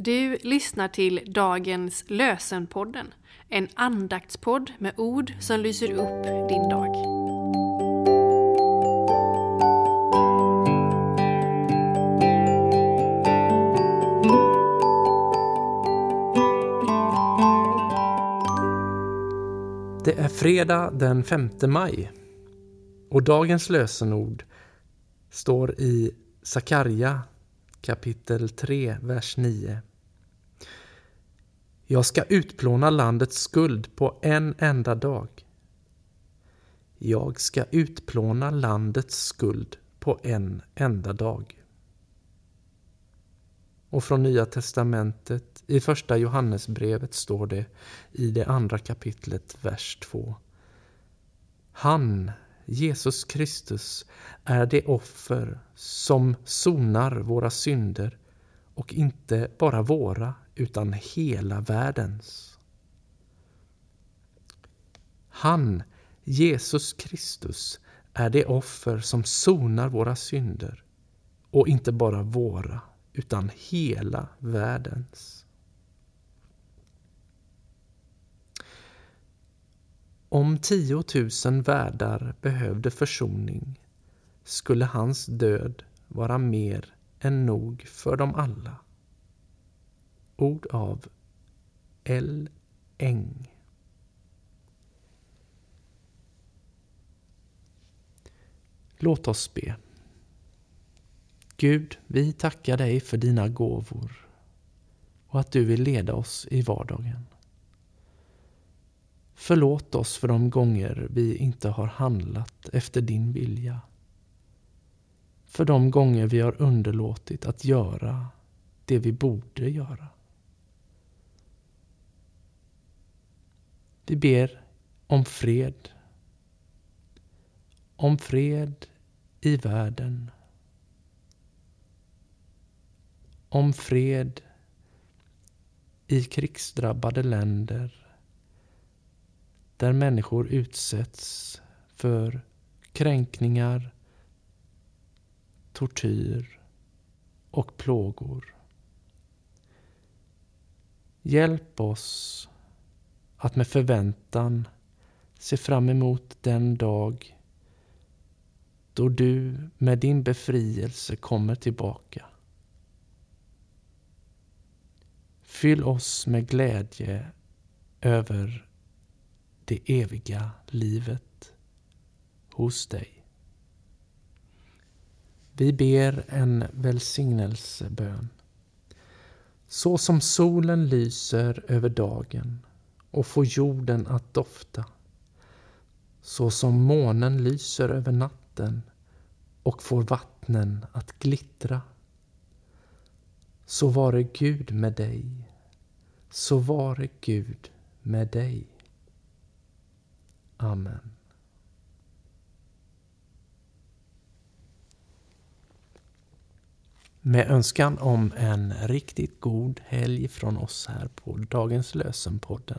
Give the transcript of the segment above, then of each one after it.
Du lyssnar till dagens Lösenpodden, en andaktspodd med ord som lyser upp din dag. Det är fredag den 5 maj och dagens lösenord står i Sakarja kapitel 3, vers 9. Jag ska utplåna landets skuld på en enda dag. Jag ska utplåna landets skuld på en enda dag. Och från Nya testamentet i första Johannesbrevet står det i det andra kapitlet, vers 2. Han, Jesus Kristus, är det offer som sonar våra synder och inte bara våra utan hela världens. Han, Jesus Kristus, är det offer som sonar våra synder och inte bara våra utan hela världens. Om tiotusen världar behövde försoning skulle hans död vara mer än nog för dem alla. Ord av L. Eng. Låt oss be. Gud, vi tackar dig för dina gåvor och att du vill leda oss i vardagen. Förlåt oss för de gånger vi inte har handlat efter din vilja. För de gånger vi har underlåtit att göra det vi borde göra. Vi ber om fred. Om fred i världen. Om fred i krigsdrabbade länder där människor utsätts för kränkningar, tortyr och plågor. Hjälp oss att med förväntan se fram emot den dag då du med din befrielse kommer tillbaka. Fyll oss med glädje över det eviga livet hos dig. Vi ber en välsignelsebön. Så som solen lyser över dagen och får jorden att dofta. Så som månen lyser över natten och får vattnen att glittra. Så vare Gud med dig. Så vare Gud med dig. Amen. Med önskan om en riktigt god helg från oss här på Dagens Lösenpodden.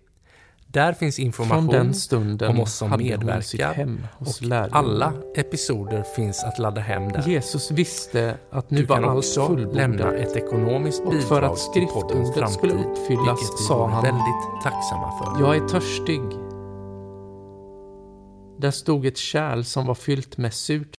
där finns information Från den stunden om oss som hade hon medverkar sitt hem hos och lärjungarna. alla episoder finns att ladda hem där. Jesus visste att nu Du var allt fullbordat. lämna ett ekonomiskt Och bidrag för att skriftordet skulle uppfyllas sa han, väldigt tacksamma för. Jag är törstig. Där stod ett kärl som var fyllt med surt